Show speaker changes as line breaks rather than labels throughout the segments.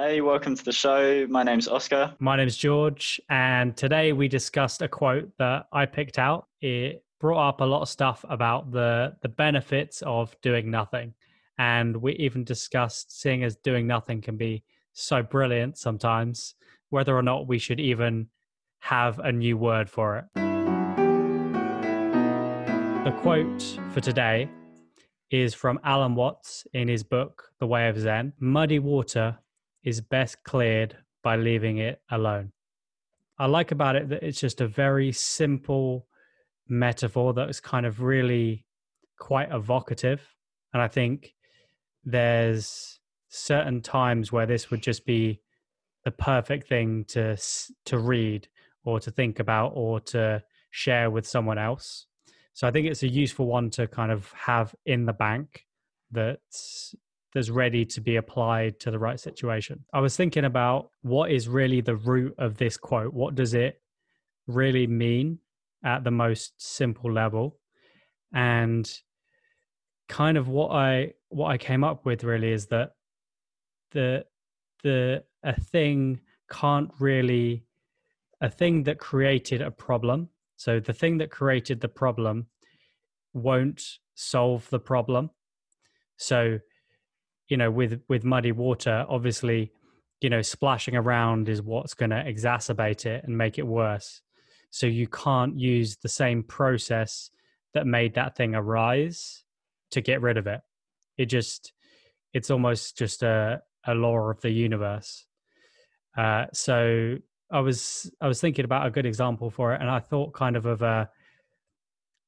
Hey, welcome to the show. My name's Oscar.
My name's George, and today we discussed a quote that I picked out. It brought up a lot of stuff about the the benefits of doing nothing, and we even discussed seeing as doing nothing can be so brilliant sometimes, whether or not we should even have a new word for it. The quote for today is from Alan Watts in his book The Way of Zen. Muddy water is best cleared by leaving it alone. I like about it that it's just a very simple metaphor that is kind of really quite evocative. And I think there's certain times where this would just be the perfect thing to to read or to think about or to share with someone else. So I think it's a useful one to kind of have in the bank that's that's ready to be applied to the right situation. I was thinking about what is really the root of this quote. What does it really mean at the most simple level? And kind of what I what I came up with really is that the the a thing can't really a thing that created a problem. So the thing that created the problem won't solve the problem. So you know with with muddy water obviously you know splashing around is what's going to exacerbate it and make it worse. So you can't use the same process that made that thing arise to get rid of it. It just it's almost just a, a law of the universe. Uh, so i was i was thinking about a good example for it and i thought kind of of a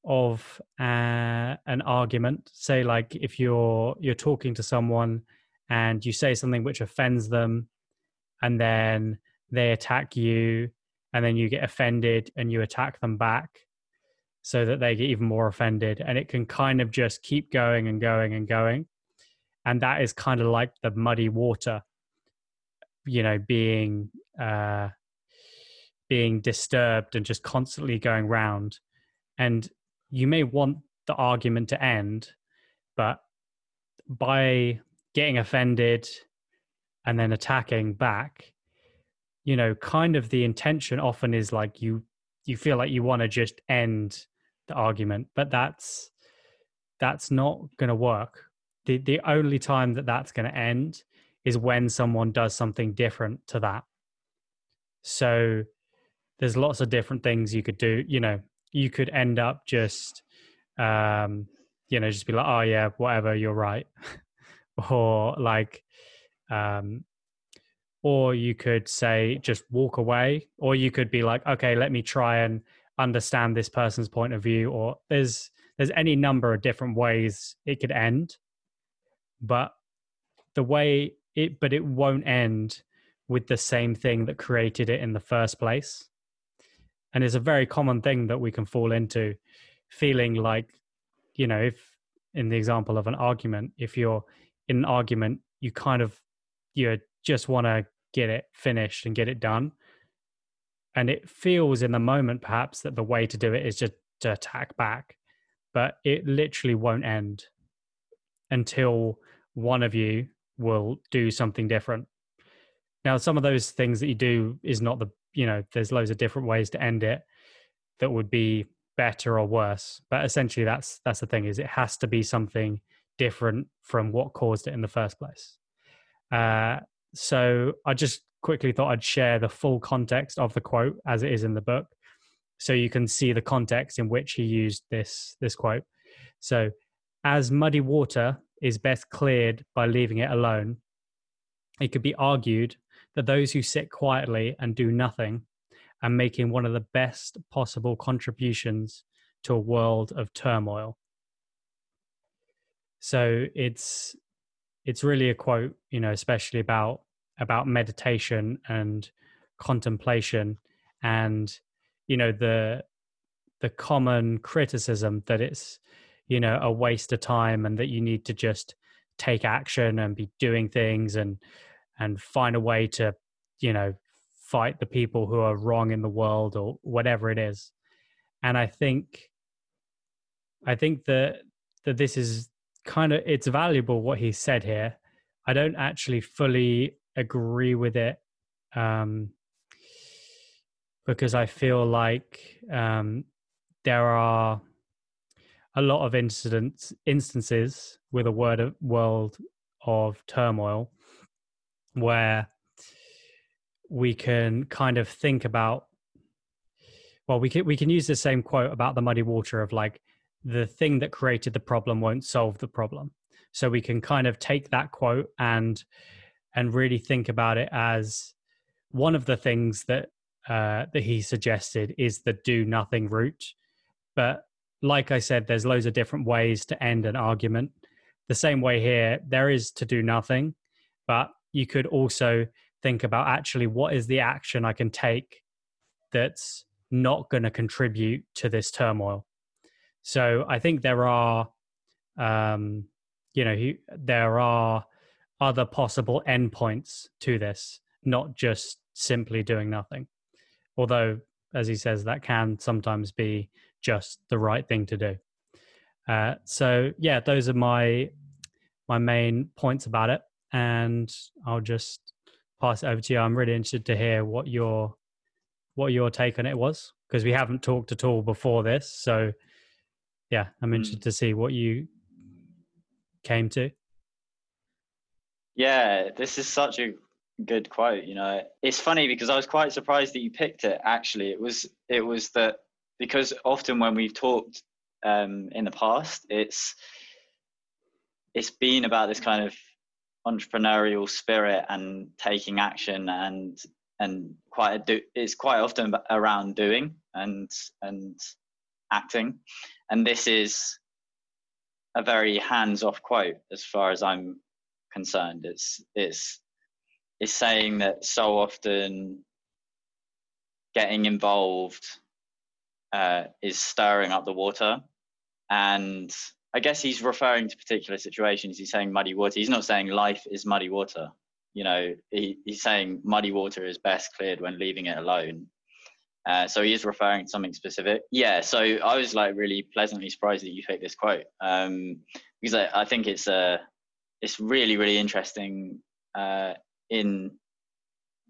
of uh, an argument. Say like if you're you're talking to someone and you say something which offends them and then they attack you and then you get offended and you attack them back so that they get even more offended and it can kind of just keep going and going and going. And that is kind of like the muddy water you know being uh being disturbed and just constantly going round. And you may want the argument to end, but by getting offended and then attacking back, you know, kind of the intention often is like you you feel like you want to just end the argument, but that's that's not going to work. The the only time that that's going to end is when someone does something different to that. So there's lots of different things you could do, you know, you could end up just um you know just be like oh yeah whatever you're right. Or like um or you could say just walk away or you could be like okay let me try and understand this person's point of view or there's there's any number of different ways it could end but the way it but it won't end with the same thing that created it in the first place and it's a very common thing that we can fall into feeling like you know if in the example of an argument if you're in an argument you kind of you just want to get it finished and get it done. And it feels in the moment perhaps that the way to do it is just to attack back but it literally won't end until one of you will do something different. Now some of those things that you do is not the you know there's loads of different ways to end it that would be better or worse. But essentially that's that's the thing is it has to be something different from what caused it in the first place. Uh, so i just quickly thought i'd share the full context of the quote as it is in the book so you can see the context in which he used this this quote. So as muddy water is best cleared by leaving it alone it could be argued that those who sit quietly and do nothing are making one of the best possible contributions to a world of turmoil. So it's it's really a quote, you know, especially about about meditation and contemplation and you know the the common criticism that it's you know a waste of time and that you need to just take action and be doing things and and find a way to you know fight the people who are wrong in the world or whatever it is. And i think i think that that this is kind of it's valuable what he said here. I don't actually fully agree with it um, because I feel like um, there are a lot of incidents instances with a word of, world of turmoil where we can kind of think about well we can we can use the same quote about the muddy water of like the thing that created the problem won't solve the problem. So we can kind of take that quote and and really think about it as one of the things that uh, that he suggested is the do nothing route. But like i said there's loads of different ways to end an argument. The same way here there is to do nothing but you could also think about actually what is the action i can take that's not going to contribute to this turmoil? So i think there are um you know there are other possible endpoints to this not just simply doing nothing. Although as he says that can sometimes be just the right thing to do. Uh, so yeah those are my my main points about it and i'll just pass it over to you i'm really interested to hear what your what your take on it was because we haven't talked at all before this so yeah i'm hmm. interested mm. to see what you came to
yeah this is such a good quote you know it's funny because i was quite surprised that you picked it actually it was it was that because often when we've talked um, in the past it's it's been about this kind of entrepreneurial spirit and taking action and and quite a do, it's quite often around doing and and acting and this is a very hands-off quote as far as i'm concerned it's it's is saying that so often getting involved uh, is stirring up the water. And I guess he's referring to particular situations. He's saying muddy water. He's not saying life is muddy water. You know, he, he's saying muddy water is best cleared when leaving it alone. Uh, so he is referring to something specific. Yeah. So I was like really pleasantly surprised that you picked this quote um, because I, I, think it's a uh, it's really really interesting uh, in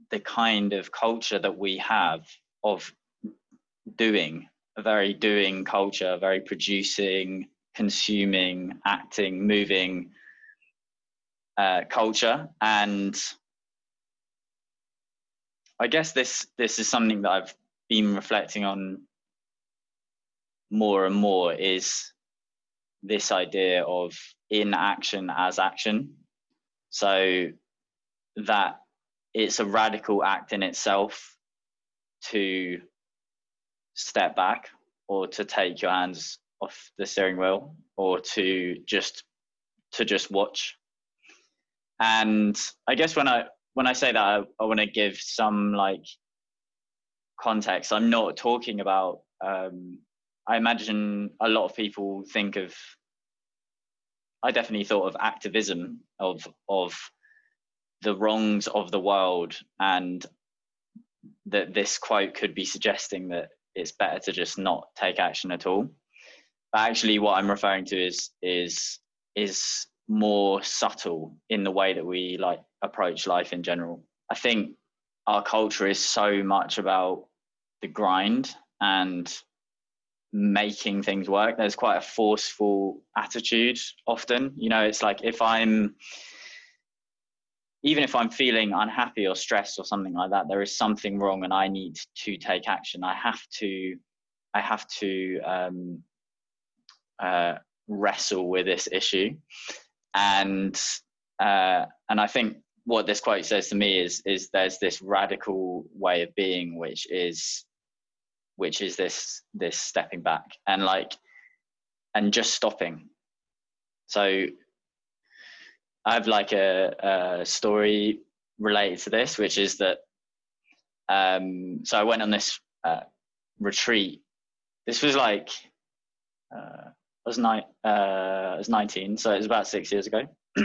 the kind of culture that we have of doing a very doing culture very producing consuming acting moving uh, culture. And i guess this this is something that i've been reflecting on more and more is this idea of inaction as action. So that it's a radical act in itself to step back or to take your hands off the steering wheel or to just to just watch. And i guess when i when i say that i, I want to give some like context. I'm not talking about um, i imagine a lot of people think of i definitely thought of activism of of the wrongs of the world and that this quote could be suggesting that it's better to just not take action at all actually what i'm referring to is is is more subtle in the way that we like approach life in general. I think our culture is so much about the grind and making things work. There's quite a forceful attitude often. You know it's like if i'm even if I'm feeling unhappy or stressed or something like that, there is something wrong and I need to take action. I have to, I have to um, uh, wrestle with this issue, and uh, and I think what this quote says to me is is there's this radical way of being which is which is this this stepping back and like and just stopping so I have like a, a story related to this, which is that. Um, so I went on this uh, retreat. This was like uh, was uh, I was nineteen, so it was about six years ago,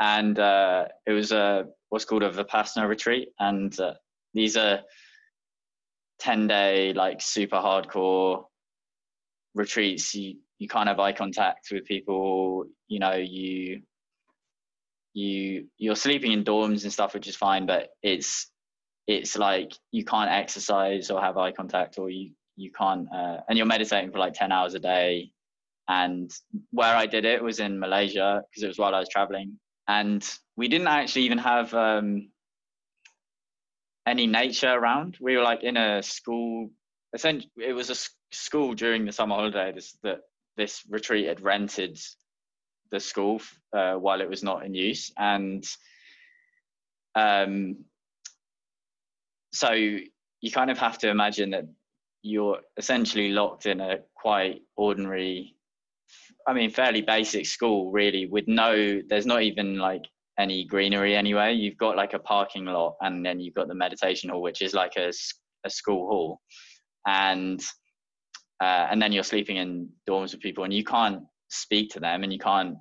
and uh, it was a what's called a vipassana retreat, and uh, these are ten day like super hardcore retreats. You you can't have eye contact with people. You know you you you're sleeping in dorms and stuff, which is fine, but it's it's like you can't exercise or have eye contact, or you you can't, uh, and you're meditating for like ten hours a day. And where I did it was in Malaysia because it was while I was traveling, and we didn't actually even have um, any nature around. We were like in a school. Essentially, it was a school during the summer holidays that this retreat had rented the school uh, while it was not in use, and um, so you kind of have to imagine that you're essentially locked in a quite ordinary I mean, fairly basic school, really, with no, there's not even like any greenery anyway. You've got like a parking lot, and then you've got the meditation hall, which is like a, a school hall, and uh, and then you're sleeping in dorms with people, and you can't speak to them, and you can't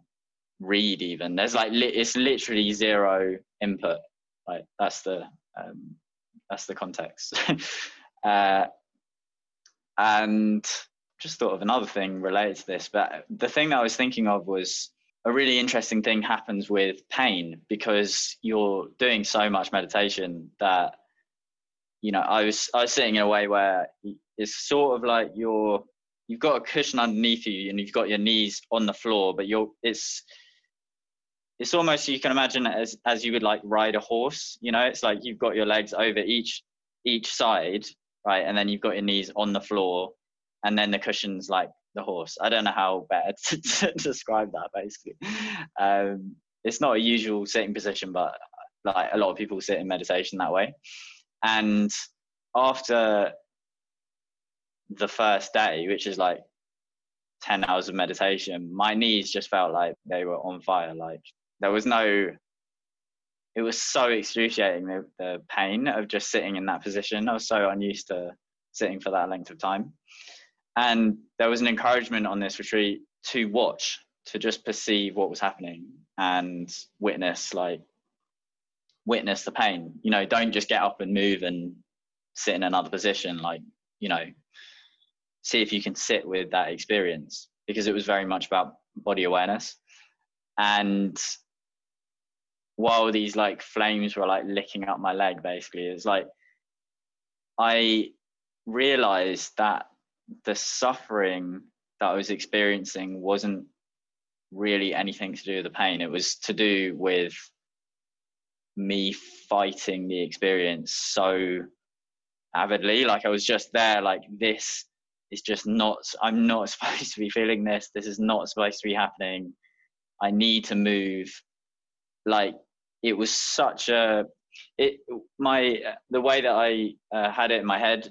read even. There's like li- it's literally zero input. Like that's the um, that's the context. uh, and just thought of another thing related to this, but the thing that I was thinking of was a really interesting thing happens with pain because you're doing so much meditation that you know I was I was sitting in a way where it's sort of like you're you've got a cushion underneath you and you've got your knees on the floor, but you're it's it's almost you can imagine as as you would like ride a horse. You know, it's like you've got your legs over each each side, right, and then you've got your knees on the floor, and then the cushions like the horse. I don't know how better to, to describe that. Basically, um, it's not a usual sitting position, but like a lot of people sit in meditation that way. And after the first day, which is like 10 hours of meditation, my knees just felt like they were on fire. Like there was no, it was so excruciating the, the pain of just sitting in that position. I was so unused to sitting for that length of time. And there was an encouragement on this retreat to watch, to just perceive what was happening and witness, like, witness the pain. You know, don't just get up and move and sit in another position. Like, you know, see if you can sit with that experience because it was very much about body awareness. And while these like flames were like licking up my leg, basically, it's like I realized that the suffering that I was experiencing wasn't really anything to do with the pain. It was to do with me fighting the experience so avidly. Like I was just there, like this is just not, I'm not supposed to be feeling this. This is not supposed to be happening. I need to move. Like it was such a, it, my, the way that I uh, had it in my head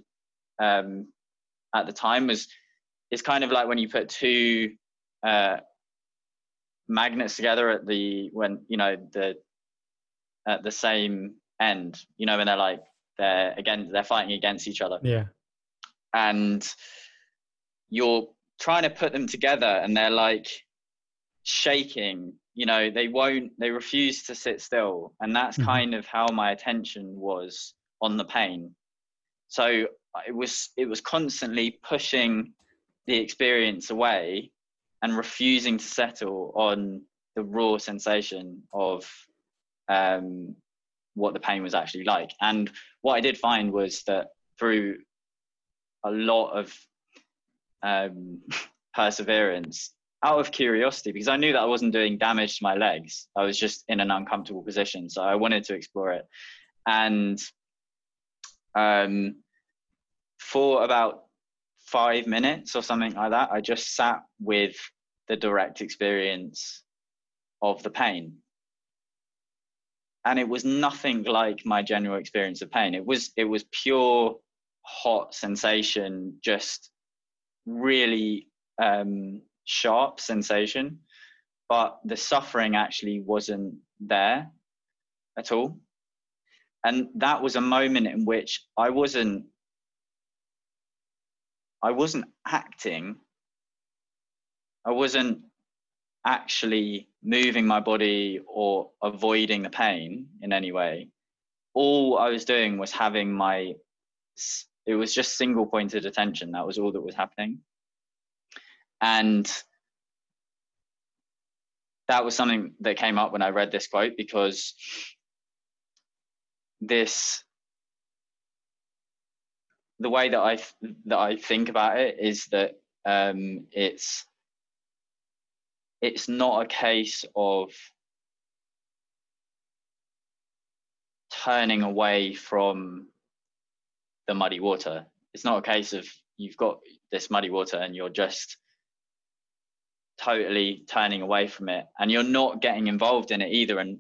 um, at the time was it's kind of like when you put two uh, magnets together at the when you know the at the same end you know when they're like they're again they're fighting against each other.
Yeah.
And you're trying to put them together and they're like shaking you know they won't they refuse to sit still. And that's mm-hmm. kind of how my attention was on the pain so it was it was constantly pushing the experience away and refusing to settle on the raw sensation of um, what the pain was actually like. And what I did find was that through a lot of um, perseverance, out of curiosity, because I knew that I wasn't doing damage to my legs, I was just in an uncomfortable position. So I wanted to explore it. And um, for about five minutes or something like that, I just sat with the direct experience of the pain. And it was nothing like my general experience of pain. It was it was pure hot sensation, just really um, sharp sensation. But the suffering actually wasn't there at all. And that was a moment in which I wasn't I wasn't acting. I wasn't actually moving my body or avoiding the pain in any way. All I was doing was having my, it was just single pointed attention. That was all that was happening. And that was something that came up when I read this quote because this the way that I that I think about it is that um, it's it's not a case of turning away from the muddy water. It's not a case of you've got this muddy water and you're just totally turning away from it and you're not getting involved in it either and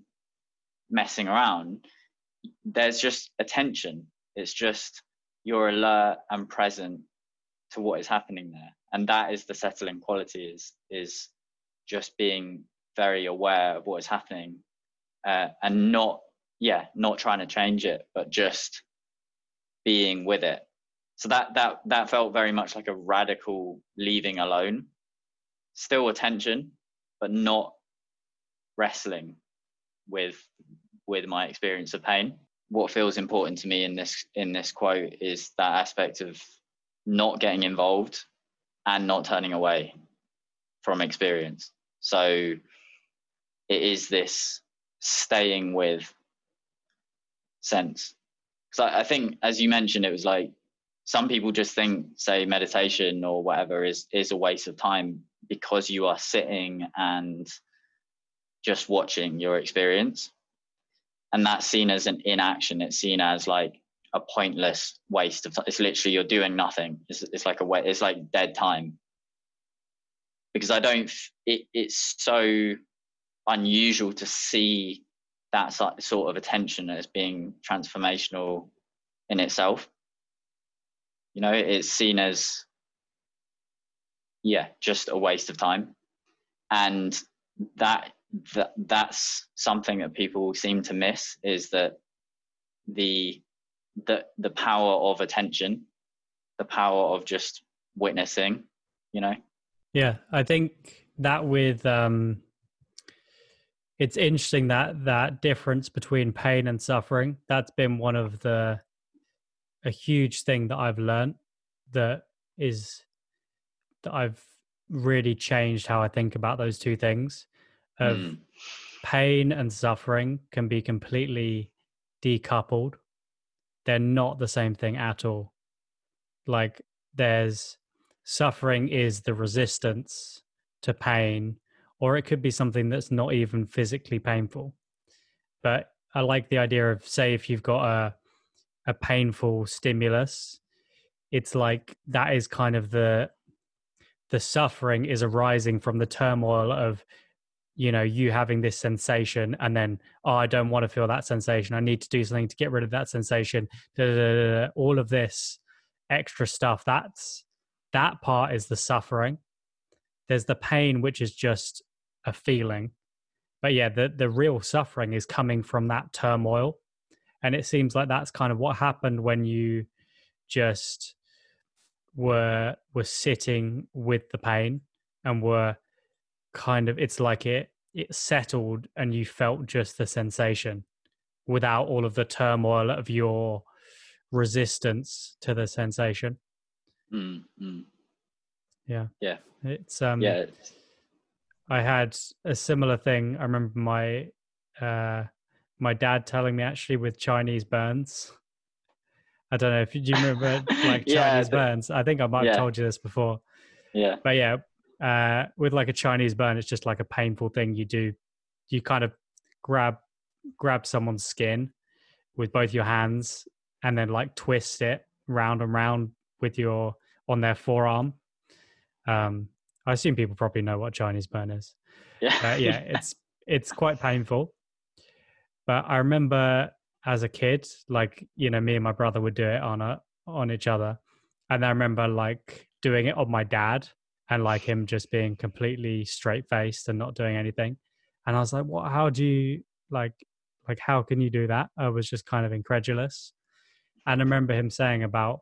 messing around. There's just attention. It's just you're alert and present to what is happening there. And that is the settling quality is is just being very aware of what is happening uh, and not yeah not trying to change it but just being with it so that that that felt very much like a radical leaving alone still attention but not wrestling with with my experience of pain what feels important to me in this in this quote is that aspect of not getting involved and not turning away from experience so it is this staying with sense. Because I, I think, as you mentioned, it was like some people just think, say, meditation or whatever is is a waste of time because you are sitting and just watching your experience, and that's seen as an inaction. It's seen as like a pointless waste of time. It's literally you're doing nothing. It's, it's like a way. It's like dead time because I don't. It, it's so unusual to see that sort of attention as being transformational in itself. You know, it's seen as yeah, just a waste of time, and that that that's something that people seem to miss is that the the the power of attention, the power of just witnessing. You know,
yeah, I think that with um, it's interesting that that difference between pain and suffering. That's been one of the a huge thing that I've learned that is that I've really changed how I think about those two things. Of mm. pain and suffering can be completely decoupled. They're not the same thing at all. Like there's suffering is the resistance to pain, or it could be something that's not even physically painful. But I like the idea of, say, if you've got a a painful stimulus, it's like that is kind of the the suffering is arising from the turmoil of you know you having this sensation and then oh i don't want to feel that sensation. I need to do something to get rid of that sensation. Da, da, da, all of this extra stuff that's that part is the suffering. There's the pain which is just a feeling. But yeah the the real suffering is coming from that turmoil. And it seems like that's kind of what happened when you just were were sitting with the pain and were kind of it's like it it settled and you felt just the sensation without all of the turmoil of your resistance to the sensation
mm, mm.
Yeah.
Yeah.
It's um
yeah. It's...
I had a similar thing. I remember my uh my dad telling me actually with Chinese burns. I don't know if you, do you remember like Chinese yeah, burns. I think I might have told you this before.
Yeah.
But yeah, uh with like a Chinese burn, it's just like a painful thing you do. You kind of grab grab someone's skin with both your hands and then like twist it round and round with your on their forearm um, I assume people probably know what Chinese burn is.
Yeah,
uh, yeah, it's it's quite painful. But I remember as a kid, like you know, me and my brother would do it on a on each other, and I remember like doing it on my dad, and like him just being completely straight faced and not doing anything. And I was like, "What? How do you like? Like, how can you do that?" I was just kind of incredulous. And I remember him saying about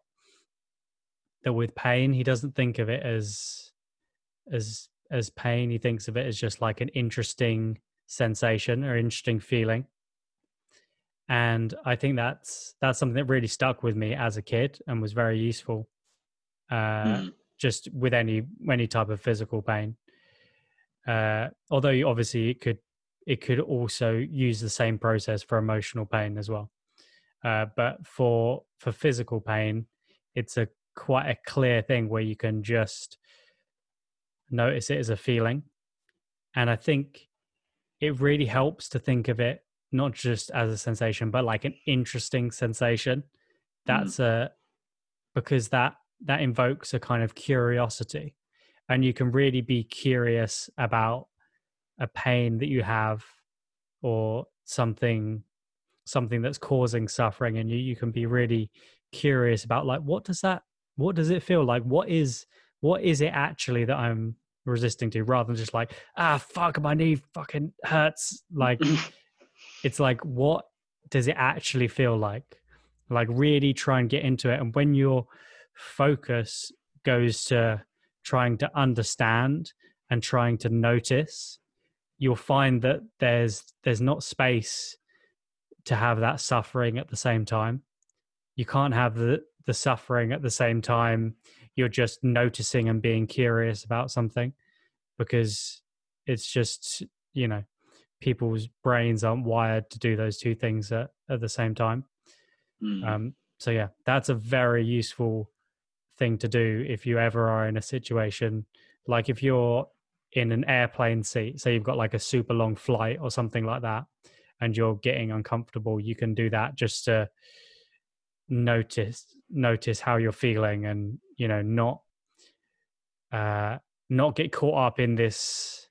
that with pain he doesn't think of it as as as pain he thinks of it as just like an interesting sensation or interesting feeling and i think that's that's something that really stuck with me as a kid and was very useful uh mm. Just with any any type of physical pain uh, although obviously it could it could also use the same process for emotional pain as well. Uh, but for for physical pain, it's a quite a clear thing where you can just notice it as a feeling, and I think it really helps to think of it not just as a sensation, but like an interesting sensation. That's a because that that invokes a kind of curiosity, and you can really be curious about a pain that you have or something something that's causing suffering. And you, you can be really curious about like what does that what does it feel like? What is what is it actually that i'm resisting to rather than just like ah fuck my knee fucking hurts. Like it's like what does it actually feel like? Like really try and get into it. And when your focus goes to trying to understand and trying to notice. You'll find that there's there's not space to have that suffering at the same time. You can't have the the suffering at the same time. You're just noticing and being curious about something because it's just you know people's brains aren't wired to do those two things at, at the same time.
Mm.
um, so yeah that's a very useful thing to do if you ever are in a situation like if you're in an airplane seat say you've got like a super long flight or something like that and you're getting uncomfortable you can do that just to notice notice how you're feeling and you know not uh not get caught up in this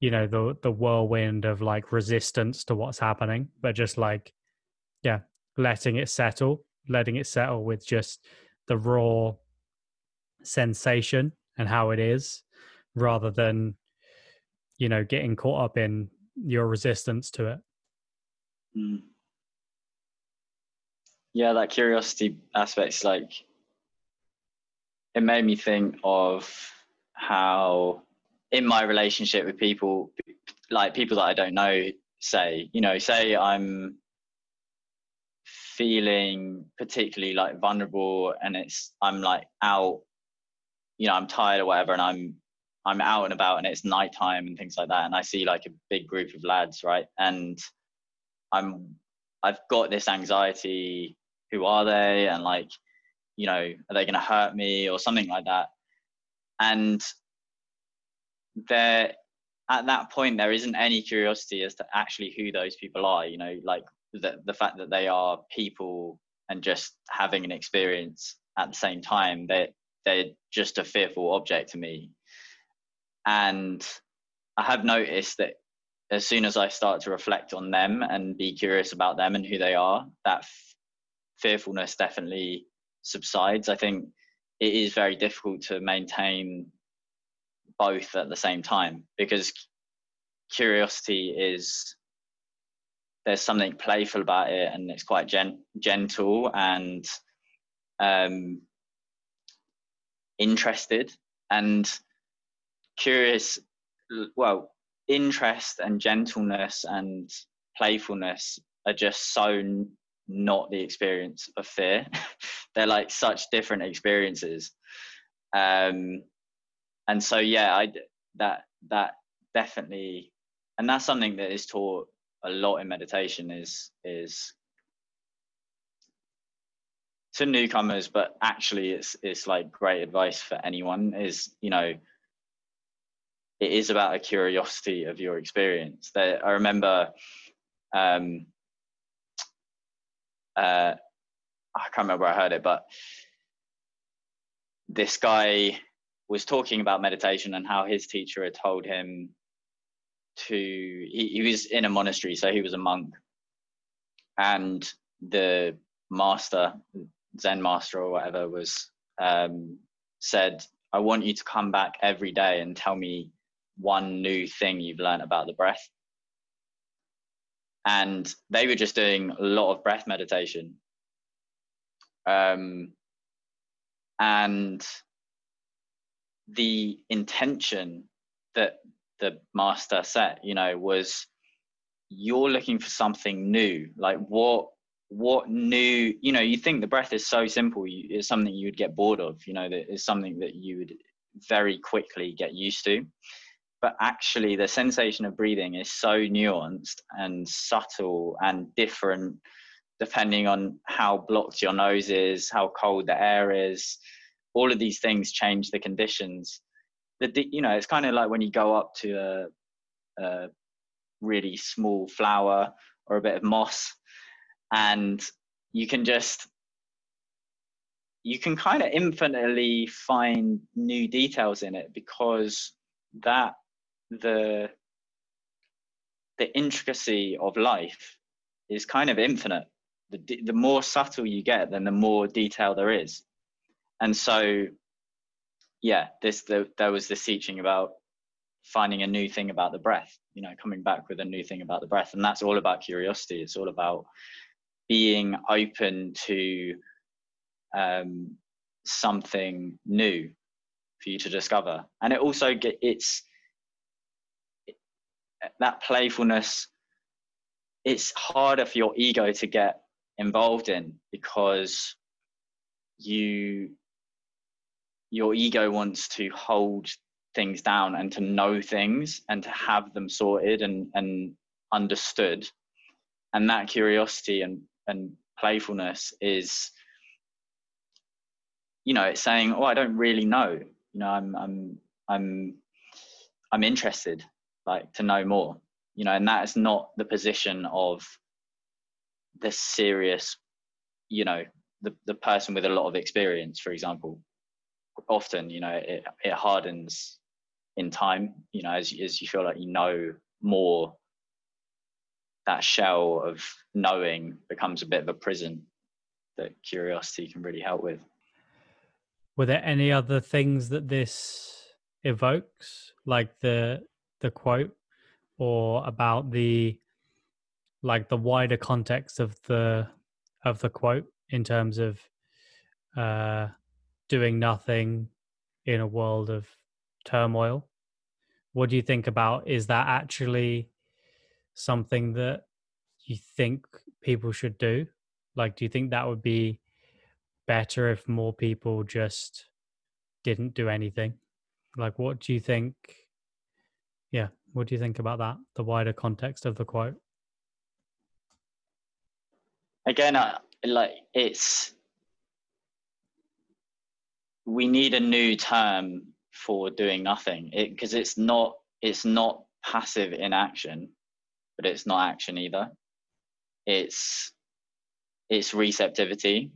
you know the the whirlwind of like resistance to what's happening but just like yeah letting it settle letting it settle with just the raw sensation and how it is rather than you know getting caught up in your resistance to it
Mm. Yeah, that curiosity aspect's like it made me think of how in my relationship with people like people that I don't know say, you know, say I'm feeling particularly like vulnerable and it's I'm like out, you know, I'm tired or whatever and I'm I'm out and about and it's nighttime and things like that and I see like a big group of lads, right? And I'm I've got this anxiety. Who are they? And like, you know, are they going to hurt me or something like that? And there, at that point, there isn't any curiosity as to actually who those people are. You know, like the the fact that they are people and just having an experience at the same time. They they're just a fearful object to me. And I have noticed that as soon as I start to reflect on them and be curious about them and who they are, that f- fearfulness definitely subsides. I think it is very difficult to maintain both at the same time because curiosity is there's something playful about it and it's quite gen- gentle and um, interested and curious well interest and gentleness and playfulness are just so not the experience of fear. They're like such different experiences. Um, and so, yeah, I, that, that definitely, and that's something that is taught a lot in meditation is, is to newcomers, but actually it's, it's like great advice for anyone is, you know, it is about a curiosity of your experience. That I remember, um, uh, I can't remember where I heard it, but this guy was talking about meditation and how his teacher had told him to. He, he was in a monastery, so he was a monk, and the master, Zen master or whatever, was um, said, "I want you to come back every day and tell me one new thing you've learned about the breath. And they were just doing a lot of breath meditation. Um, and the intention that the master set, you know, was you're looking for something new. Like what what new you know you think the breath is so simple you, it's something you would get bored of you know that is something that you would very quickly get used to. But actually the sensation of breathing is so nuanced and subtle and different depending on how blocked your nose is how cold the air is. All of these things change the conditions. That you know it's kind of like when you go up to a, a really small flower or a bit of moss and you can just you can kind of infinitely find new details in it because that the the intricacy of life is kind of infinite. The, the more subtle you get then the more detail there is. And so yeah this the, there was this teaching about finding a new thing about the breath you know coming back with a new thing about the breath. And that's all about curiosity. It's all about being open to um, something new for you to discover. And it also get it's that playfulness it's harder for your ego to get involved in because you your ego wants to hold things down and to know things and to have them sorted and, and understood. And that curiosity and, and playfulness is you know it's saying oh i don't really know. You know i'm i'm i'm i'm interested like to know more. You know and that is not the position of the serious you know the, the person with a lot of experience for example. Often you know it, it hardens in time you know as, as you feel like you know more that shell of knowing becomes a bit of a prison that curiosity can really help with.
Were there any other things that this evokes like the the quote or about the like the wider context of the of the quote in terms of uh doing nothing in a world of turmoil? What do you think about is that actually something that you think people should do? Like do you think that would be better if more people just didn't do anything? Like what do you think yeah what do you think about that the wider context of the quote?
Again uh, like it's we need a new term for doing nothing. Because it, it's not it's not passive inaction but it's not action either. It's it's receptivity.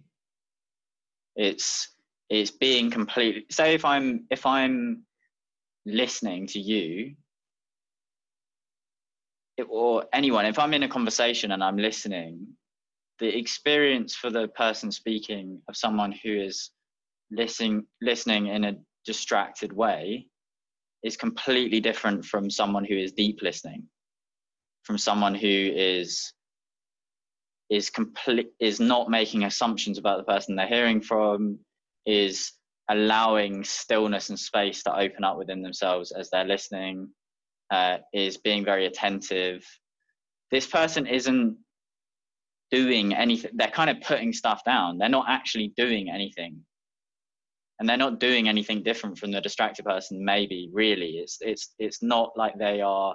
It's it's being completely say if i'm if i'm listening to you or anyone, if I'm in a conversation and I'm listening, the experience for the person speaking of someone who is listening listening in a distracted way is completely different from someone who is deep listening, from someone who is is complete is not making assumptions about the person they're hearing from, is allowing stillness and space to open up within themselves as they're listening uh, is being very attentive. This person isn't doing anything. They're kind of putting stuff down. They're not actually doing anything. And they're not doing anything different from the distracted person, maybe, really. It's it's it's not like they are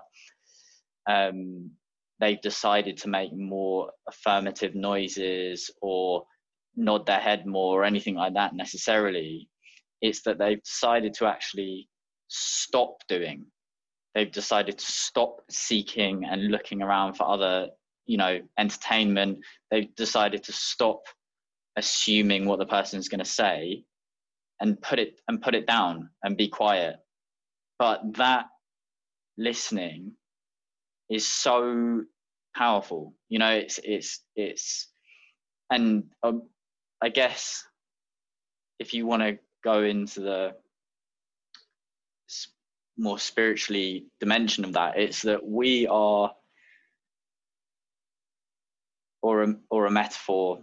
um, they've decided to make more affirmative noises or nod their head more or anything like that necessarily. It's that they've decided to actually stop doing they've decided to stop seeking and looking around for other you know entertainment they've decided to stop assuming what the person's going to say and put it and put it down and be quiet but that listening is so powerful you know it's it's it's and um, i guess if you want to go into the more spiritually dimension of that. It's that we are, or a, or a metaphor.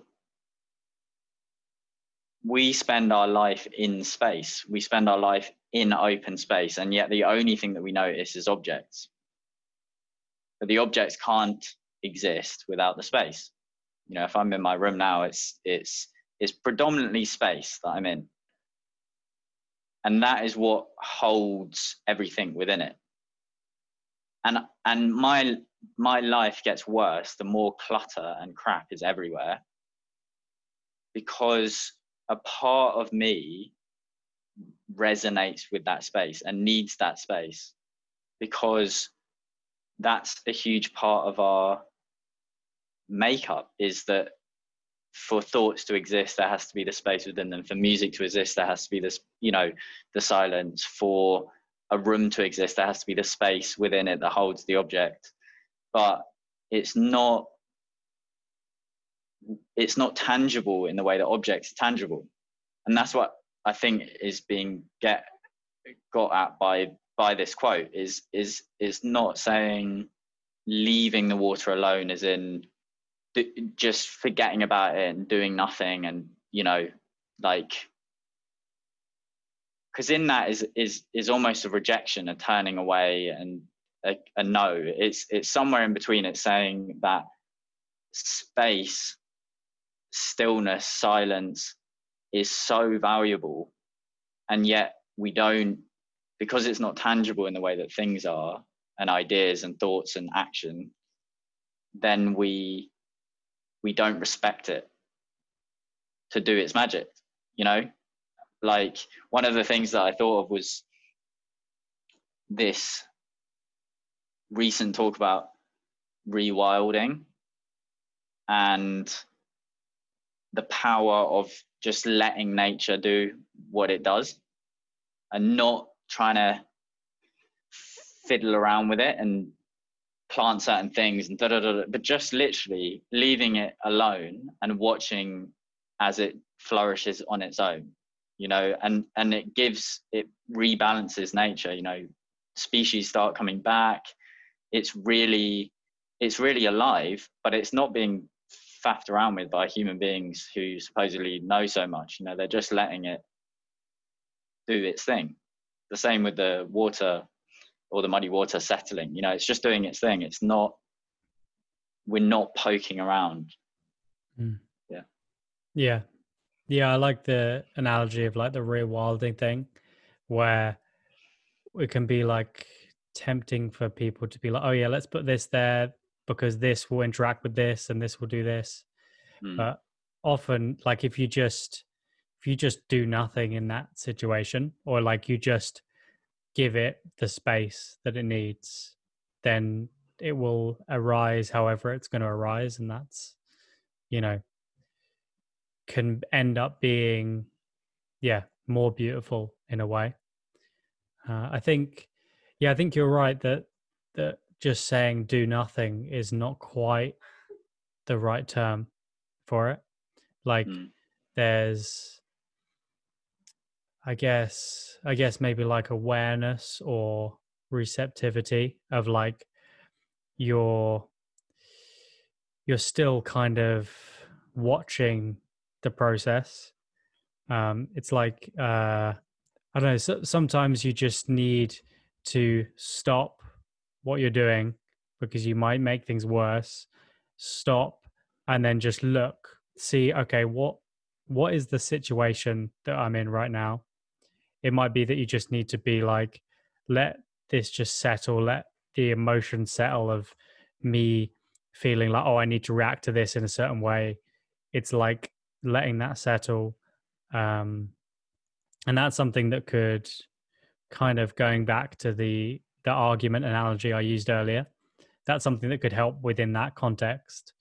We spend our life in space. We spend our life in open space, and yet the only thing that we notice is objects. But the objects can't exist without the space. You know, if I'm in my room now, it's it's it's predominantly space that I'm in. And that is what holds everything within it. And and my my life gets worse the more clutter and crap is everywhere. Because a part of me resonates with that space and needs that space. Because that's a huge part of our makeup is that for thoughts to exist there has to be the space within them. For music to exist there has to be this you know the silence. For a room to exist there has to be the space within it that holds the object. But it's not it's not tangible in the way that objects are tangible. And that's what i think is being get got at by by this quote is is is not saying leaving the water alone as in just forgetting about it and doing nothing and you know like because in that is is is almost a rejection a turning away and a, a no. It's it's somewhere in between. It's saying that space stillness silence is so valuable and yet we don't because it's not tangible in the way that things are and ideas and thoughts and action then we we don't respect it to do its magic you know? Like one of the things that i thought of was this recent talk about rewilding and the power of just letting nature do what it does and not trying to fiddle around with it and plant certain things and da, da, da, but just literally leaving it alone and watching as it flourishes on its own you know and and it gives it rebalances nature you know. Species start coming back. It's really it's really alive but it's not being faffed around with by human beings who supposedly know so much you know. They're just letting it do its thing the same with the water or the muddy water settling. You know, it's just doing its thing. It's not, we're not poking around.
Mm.
Yeah.
Yeah. Yeah. I like the analogy of like the rewilding thing where it can be like tempting for people to be like, oh, yeah, let's put this there because this will interact with this and this will do this. Mm. But often, like, if you just, if you just do nothing in that situation or like you just give it the space that it needs, then it will arise however it's going to arise. And that's, you know, can end up being, yeah, more beautiful in a way. Uh, I think, yeah, I think you're right that, that just saying do nothing is not quite the right term for it. Like, mm. there's, I guess I guess maybe like awareness or receptivity of like you're you're still kind of watching the process. Um, it's like uh, I don't know. So, sometimes you just need to stop what you're doing because you might make things worse. Stop and then just look, see. Okay, what what is the situation that I'm in right now? It might be that you just need to be like let this just settle let the emotion settle of me feeling like oh i need to react to this in a certain way. It's like letting that settle. Um and that's something that could kind of going back to the the argument analogy i used earlier that's something that could help within that context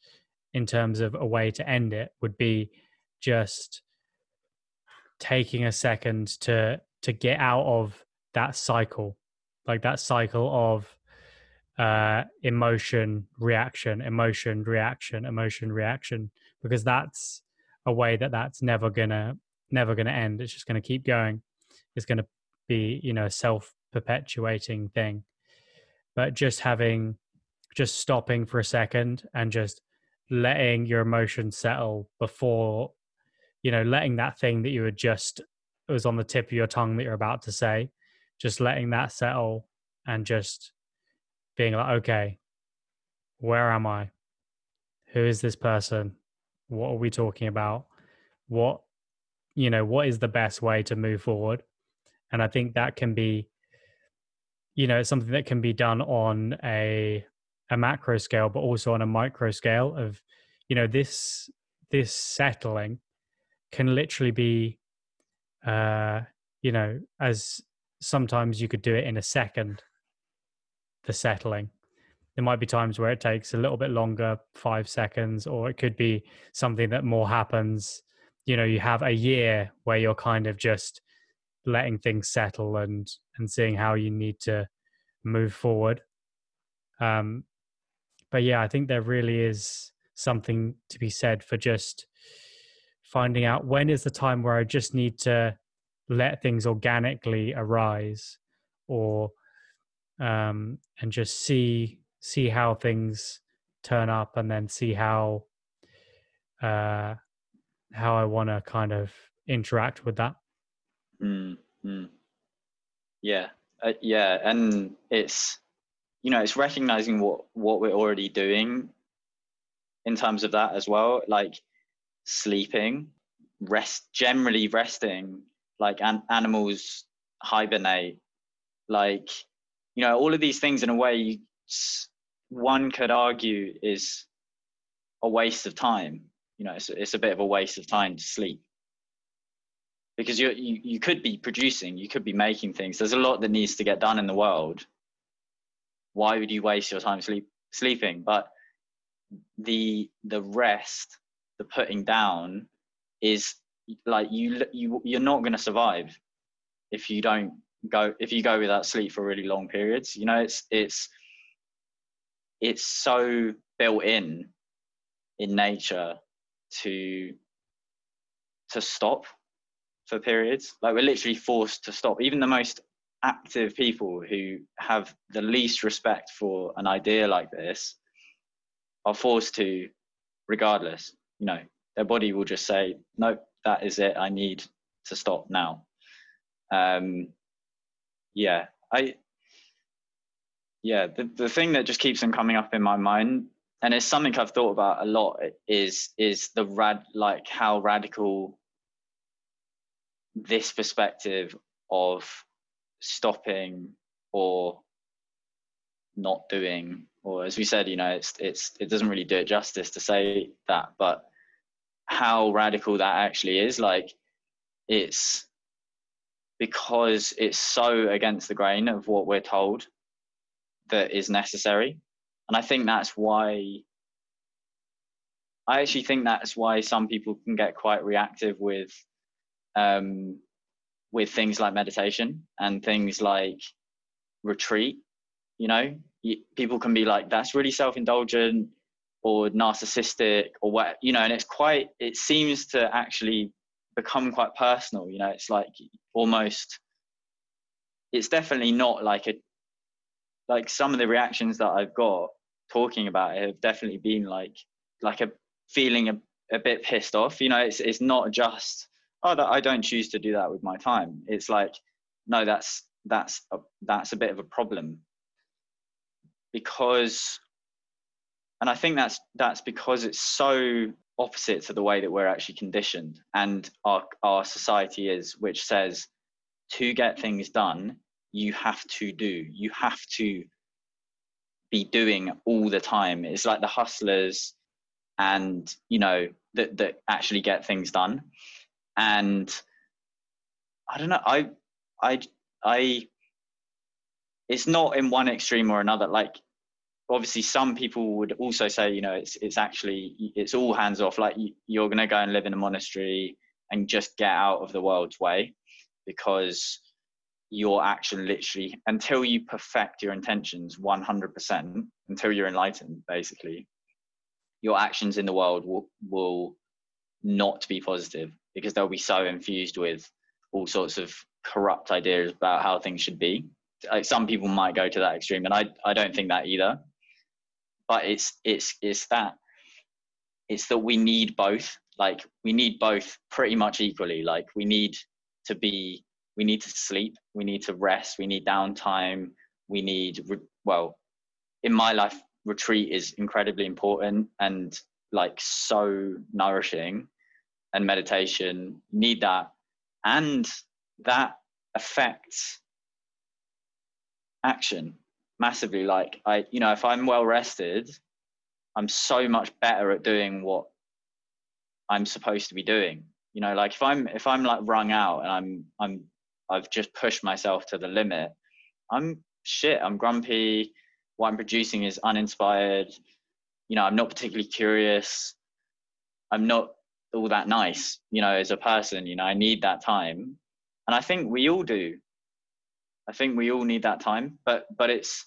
in terms of a way to end it would be just taking a second to to get out of that cycle, like that cycle of uh, emotion, reaction, emotion, reaction, emotion, reaction, because that's a way that that's never gonna never gonna end. It's just gonna keep going. It's gonna be you know a self perpetuating thing. But just having, just stopping for a second and just letting your emotions settle before you know letting that thing that you were just was on the tip of your tongue that you're about to say, just letting that settle and just being like, okay, where am I? Who is this person? What are we talking about? What, you know, what is the best way to move forward? And I think that can be you know something that can be done on a a macro scale but also on a micro scale of you know this this settling can literally be uh you know as sometimes you could do it in a second the settling. There might be times where it takes a little bit longer five seconds or it could be something that more happens. You know you have a year where you're kind of just letting things settle and and seeing how you need to move forward. Um but yeah i think there really is something to be said for just finding out when is the time where i just need to let things organically arise or um and just see see how things turn up and then see how uh how i want to kind of interact with that
mm, mm. yeah uh, yeah and it's you know it's recognizing what what we're already doing in terms of that as well like sleeping rest generally resting like an, animals hibernate. Like you know all of these things in a way you, one could argue is a waste of time. You know it's, it's a bit of a waste of time to sleep. Because you, you you could be producing you could be making things. There's a lot that needs to get done in the world. Why would you waste your time sleep sleeping? But the the rest the putting down is like you you you're not going to survive if you don't go if you go without sleep for really long periods. You know it's it's it's so built in in nature to to stop for periods. Like we're literally forced to stop. Even the most active people who have the least respect for an idea like this are forced to regardless you know their body will just say nope that is it. I need to stop now. Um yeah i yeah the, the thing that just keeps on coming up in my mind and it's something i've thought about a lot is is the rad like how radical this perspective of stopping or not doing or as we said you know it's it's it doesn't really do it justice to say that but how radical that actually is like it's because it's so against the grain of what we're told that is necessary. And i think that's why i actually think that's why some people can get quite reactive with um with things like meditation and things like retreat you know? People can be like that's really self-indulgent or narcissistic or what you know and it's quite it seems to actually become quite personal you know it's like almost it's definitely not like a like some of the reactions that i've got talking about it have definitely been like like a feeling a, a bit pissed off you know it's it's not just oh that i don't choose to do that with my time. It's like no that's that's a, that's a bit of a problem. Because and i think that's that's because it's so opposite to the way that we're actually conditioned and our our society is which says to get things done you have to do. You have to be doing all the time. It's like the hustlers and you know that that actually get things done. And i don't know i i i it's not in one extreme or another. Like obviously some people would also say you know it's it's actually it's all hands off. Like you're going to go and live in a monastery and just get out of the world's way because your action literally until you perfect your intentions 100% until you're enlightened basically your actions in the world will, will not be positive because they'll be so infused with all sorts of corrupt ideas about how things should be. Like some people might go to that extreme and i i don't think that either but it's it's it's that it's that we need both like we need both pretty much equally. Like we need to be we need to sleep we need to rest we need downtime we need well in my life retreat is incredibly important and like so nourishing. And meditation need that. And that affects action massively. Like I, you know, if I'm well rested, I'm so much better at doing what I'm supposed to be doing. You know, like if I'm if I'm like wrung out and I'm I'm I've just pushed myself to the limit, I'm shit. I'm grumpy. What I'm producing is uninspired. You know, I'm not particularly curious. I'm not all that nice, you know, as a person. You know, I need that time, and I think we all do. I think we all need that time, but but it's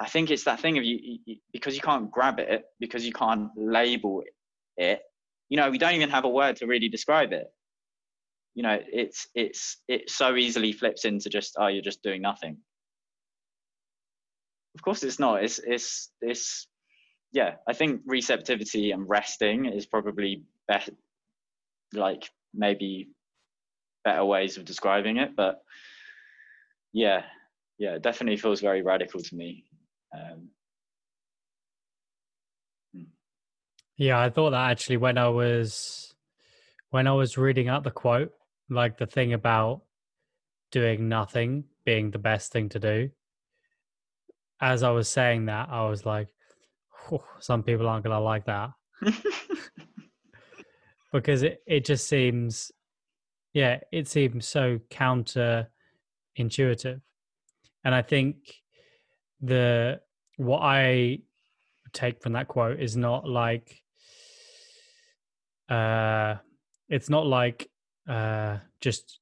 I think it's that thing of you, you, because you can't grab it because you can't label it. You know, we don't even have a word to really describe it. You know, it's it's it so easily flips into just oh you're just doing nothing. Of course, it's not. It's it's it's yeah. I think receptivity and resting is probably better, like maybe better ways of describing it, but yeah, yeah, it definitely feels very radical to me. Um,
hmm. yeah, I thought that actually when I was when I was reading out the quote, like the thing about doing nothing being the best thing to do. As I was saying that, I was like, some people aren't gonna like that. because it, it just seems yeah, it seems so counter intuitive. And I think the what I take from that quote is not like uh it's not like uh just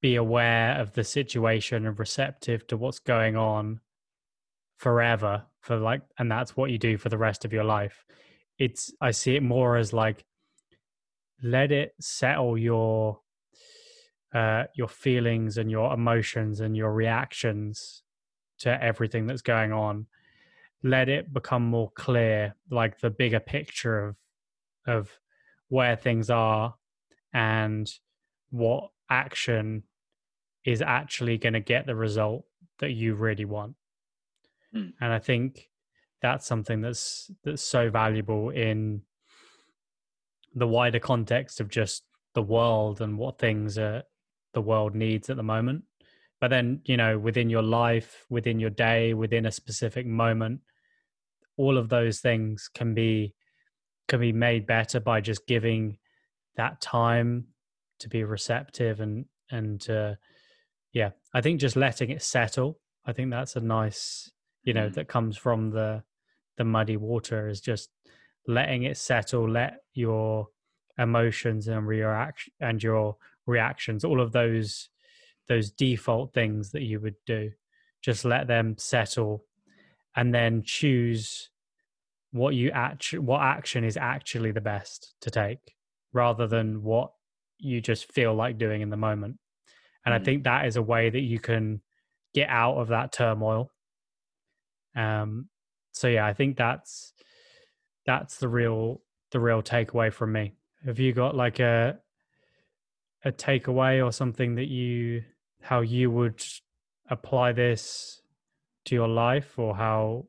be aware of the situation and receptive to what's going on forever for like and that's what you do for the rest of your life. It's i see it more as like let it settle your uh, your feelings and your emotions and your reactions to everything that's going on let it become more clear like the bigger picture of of where things are and what action is actually going to get the result that you really want mm. and i think that's something that's that's so valuable in the wider context of just the world and what things are the world needs at the moment but then you know within your life within your day within a specific moment all of those things can be can be made better by just giving that time to be receptive and and uh, yeah i think just letting it settle i think that's a nice you know mm. that comes from the the muddy water is just letting it settle let your emotions and reaction and your reactions all of those those default things that you would do. Just let them settle and then choose what you act what action is actually the best to take rather than what you just feel like doing in the moment. And mm. i think that is a way that you can get out of that turmoil. Um so yeah i think that's that's the real the real takeaway from me. Have you got like a a takeaway or something that you how you would apply this to your life or how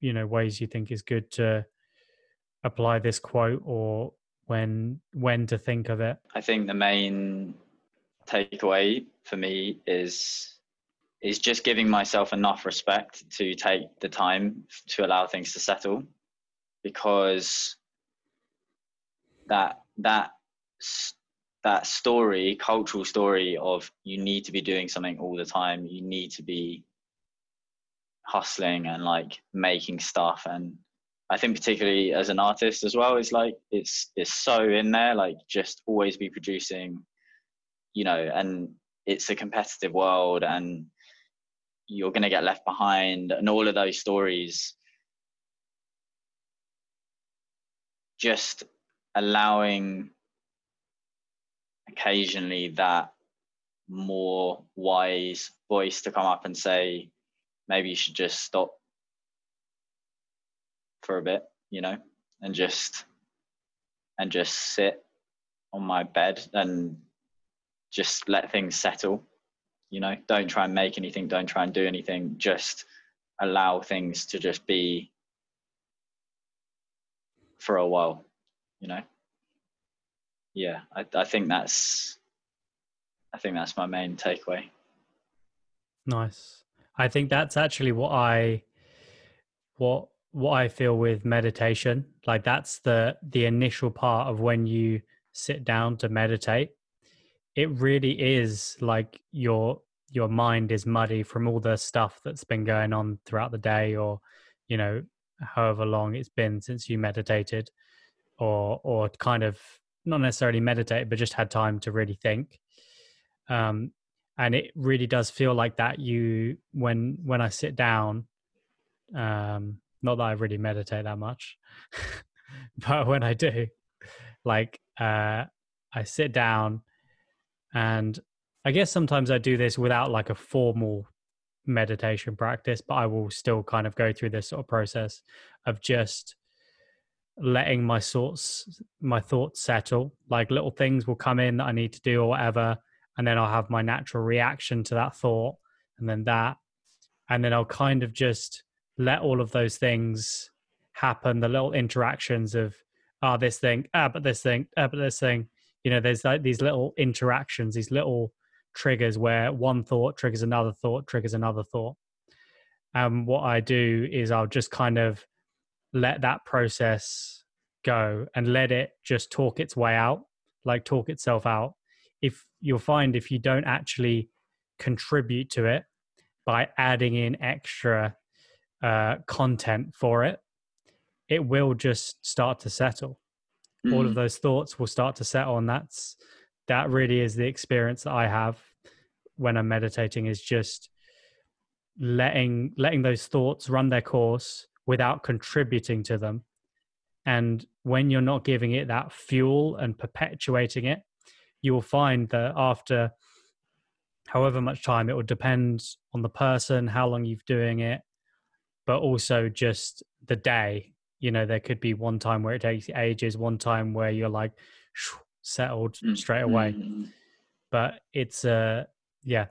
you know ways you think is good to apply this quote or when when to think of it?
I think the main takeaway for me is is just giving myself enough respect to take the time to allow things to settle because that that that story cultural story of you need to be doing something all the time. You need to be hustling and like making stuff. And i think particularly as an artist as well it's like it's it's so in there like just always be producing you know and it's a competitive world and you're to get left behind. And all of those stories just allowing occasionally that more wise voice to come up and say maybe you should just stop for a bit you know and just and just sit on my bed and just let things settle you know? Don't try and make anything don't try and do anything just allow things to just be for a while you know yeah I, I think that's i think that's my main takeaway
nice I think that's actually what I what what I feel with meditation. Like that's the the initial part of when you sit down to meditate. It really is like your your mind is muddy from all the stuff that's been going on throughout the day or you know however long it's been since you meditated or or kind of not necessarily meditate but just had time to really think. Um and it really does feel like that you when when i sit down um not that i really meditate that much but when i do like uh i sit down and i guess sometimes i do this without like a formal meditation practice but i will still kind of go through this sort of process of just letting my thoughts my thoughts settle like little things will come in that i need to do or whatever and then I'll have my natural reaction to that thought, and then that, and then I'll kind of just let all of those things happen. The little interactions of ah oh, this thing, ah but this thing, ah but this thing. You know, there's like these little interactions, these little triggers where one thought triggers another thought, triggers another thought. And what I do is I'll just kind of let that process go and let it just talk its way out, like talk itself out if you'll find if you don't actually contribute to it by adding in extra uh, content for it, it will just start to settle. Mm. All of mm. those thoughts will start to settle, and that's that really is the experience that I have when I'm meditating. Is just letting letting those thoughts run their course without contributing to them. And when you're not giving it that fuel and perpetuating it, you will find that after however much time, it will depend on the person, how long you've doing it, but also just the day. You know, there could be one time where it takes ages, one time where you're like settled mm-hmm. straight away. But it's a uh, yeah,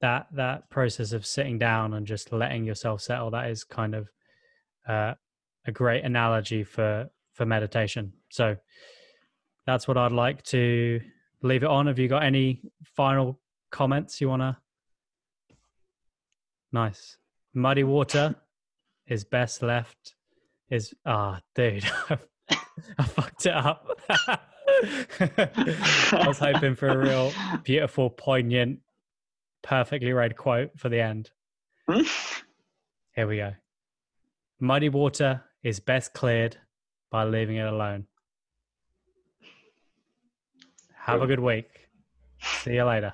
that that process of sitting down and just letting yourself settle. That is kind of uh, a great analogy for for meditation. So that's what I'd like to leave it on. Have you got any final comments you want to? Nice. Muddy water is best left. Is ah, oh, dude, I fucked it up. I was hoping for a real beautiful, poignant, perfectly read quote for the end. Here we go. Muddy water is best cleared by leaving it alone. Have a good week. See you later.